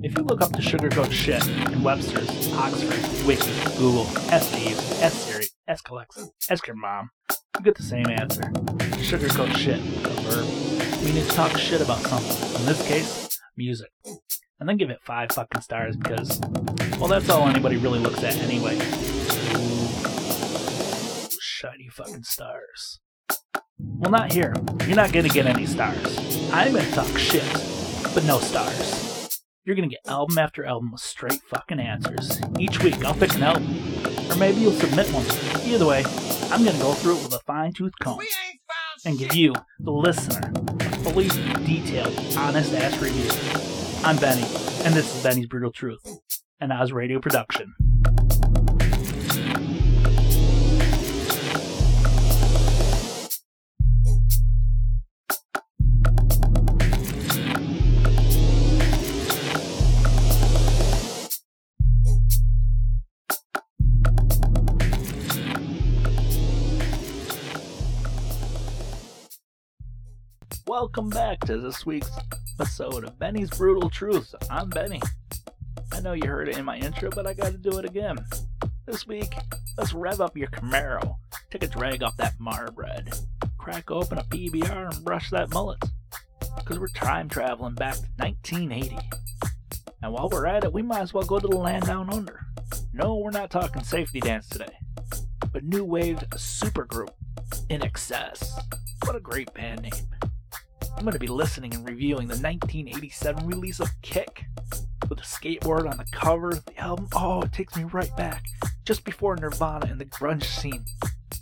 If you look up the sugarcoat shit in Webster's, Oxford, Wiki, Google, Steve, Ask Siri, Ask Alexa, Ask your mom, you get the same answer. Sugarcoat shit, a verb. We need to talk shit about something. In this case, music. And then give it five fucking stars because, well, that's all anybody really looks at anyway. Ooh, shiny fucking stars. Well, not here. You're not gonna get any stars. I'm gonna talk shit, but no stars. You're gonna get album after album with straight fucking answers. Each week I'll pick an album, or maybe you'll submit one. Either way, I'm gonna go through it with a fine tooth comb and give you, the listener, a fully detailed, honest ass review. I'm Benny, and this is Benny's Brutal Truth, an Oz Radio production. Welcome back to this week's episode of Benny's Brutal Truth. I'm Benny. I know you heard it in my intro, but I gotta do it again. This week, let's rev up your Camaro, take a drag off that Marbread, crack open a PBR and brush that mullet. Because we're time traveling back to 1980. And while we're at it, we might as well go to the land down under. No, we're not talking safety dance today, but new wave supergroup, INXS. What a great band name. I'm going to be listening and reviewing the 1987 release of Kick. With a skateboard on the cover of the album, oh, it takes me right back. Just before Nirvana and the grunge scene.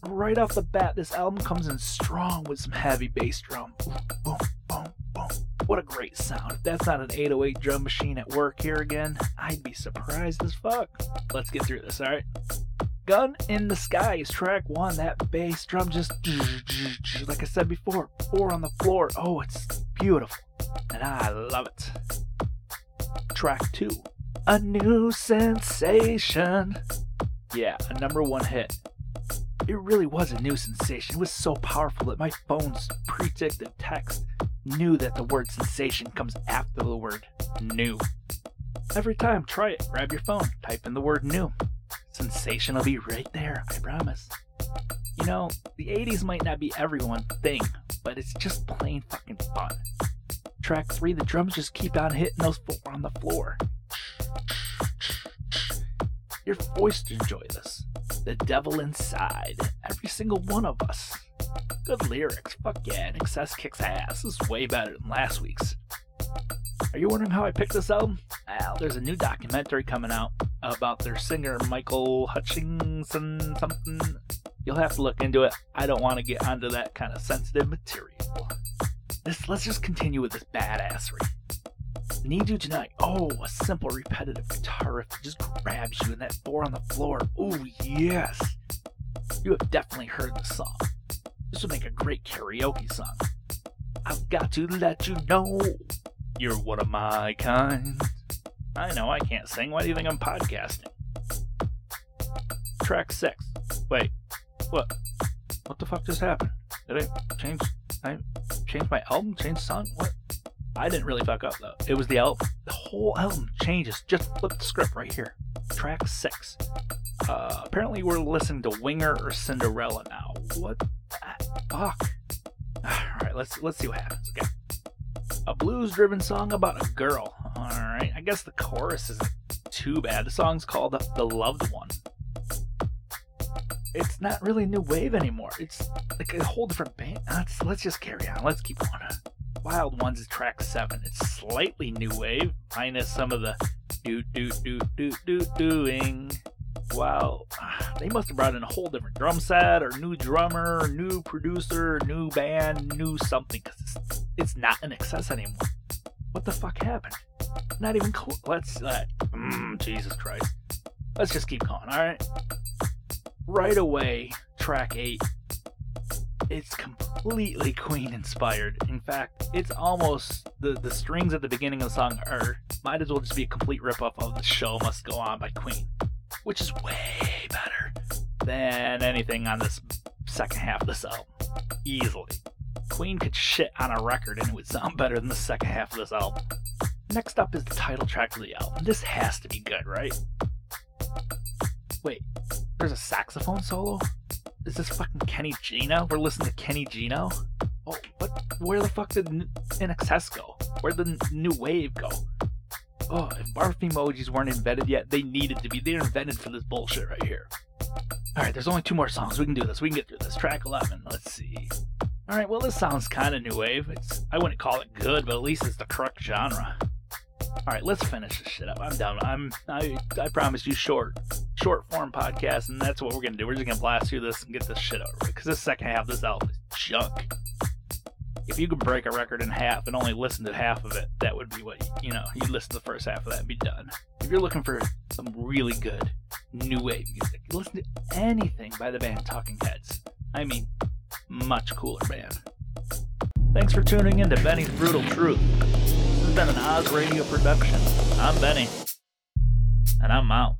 Right off the bat, this album comes in strong with some heavy bass drum. Boom, boom, boom, boom. What a great sound. If that's not an 808 drum machine at work here again, I'd be surprised as fuck. Let's get through this, alright? Gun in the Sky is track one. That bass drum just, like I said before, four on the floor. Oh, it's beautiful. And I love it. Track two, A New Sensation. Yeah, a number one hit. It really was a new sensation. It was so powerful that my phone's predictive text knew that the word sensation comes after the word new. Every time, try it. Grab your phone, type in the word new. Sensation will be right there, I promise. You know, the 80s might not be everyone's thing, but it's just plain fucking fun. Track 3, the drums just keep on hitting those four on the floor. You're forced to enjoy this. The devil inside, every single one of us. Good lyrics, fuck yeah, and INXS kicks ass. This is way better than last week's. Are you wondering how I picked this album? Well, there's a new documentary coming out about their singer Michael Hutchence something. You'll have to look into it. I don't want to get onto that kind of sensitive material. Let's, let's just continue with this badassery. Need You Tonight. Oh, a simple repetitive guitar riff that just grabs you and that four on the floor. Oh, yes. You have definitely heard the song. This would make a great karaoke song. I've got to let you know you're one of my kind. I know I can't sing. Why do you think I'm podcasting? Track six. Wait, what? What the fuck just happened? Did I change? I changed my album? Change song? What? I didn't really fuck up though. It was the album. The whole album changes. Just flip the script right here. Track six. Uh, apparently we're listening to Winger or Cinderella now. What the fuck? All right, let's let's see what happens. Okay. A blues-driven song about a girl. All right, I guess the chorus isn't too bad. The song's called "The Loved One." It's not really new wave anymore. It's like a whole different band. Ah, let's let's just carry on. Let's keep going. Wild Ones is track seven. It's slightly new wave, minus some of the do do do do do doing. Wow, ah, they must have brought in a whole different drum set, or new drummer, new producer, new band, new something, because it's, it's not INXS anymore. What the fuck happened? Not even cool. Let's, uh, mm, Jesus Christ. Let's just keep going, alright? Right away, track 8. It's completely Queen inspired. In fact, it's almost the, the strings at the beginning of the song are might as well just be a complete ripoff of The Show Must Go On by Queen which is way better than anything on this second half of this album. Easily. Queen could shit on a record and it would sound better than the second half of this album. Next up is the title track of the album. This has to be good, right? Wait, there's a saxophone solo? Is this fucking Kenny Gino? We're listening to Kenny Gino? Oh, what? Where the fuck did INXS go? Where'd the new wave go? Oh, if barf emojis weren't invented yet, they needed to be. They're invented for this bullshit right here. Alright, there's only two more songs. We can do this. We can get through this. Track 11. Let's see. Alright, well, this sounds kind of new wave. It's, I wouldn't call it good, but at least it's the correct genre. Alright, let's finish this shit up. I'm done. I'm, I, I promise you short, short form podcast, and that's what we're gonna do. We're just gonna blast through this and get this shit over. Because this second half of this album is junk if you could break a record in half and only listen to half of it, that would be what you know. You'd listen to the first half of that and be done. If you're looking for some really good new wave music, listen to anything by the band Talking Heads. I mean, much cooler band. Thanks for tuning in to Benny's Brutal Truth. Been an Oz Radio production. I'm Benny, and I'm out.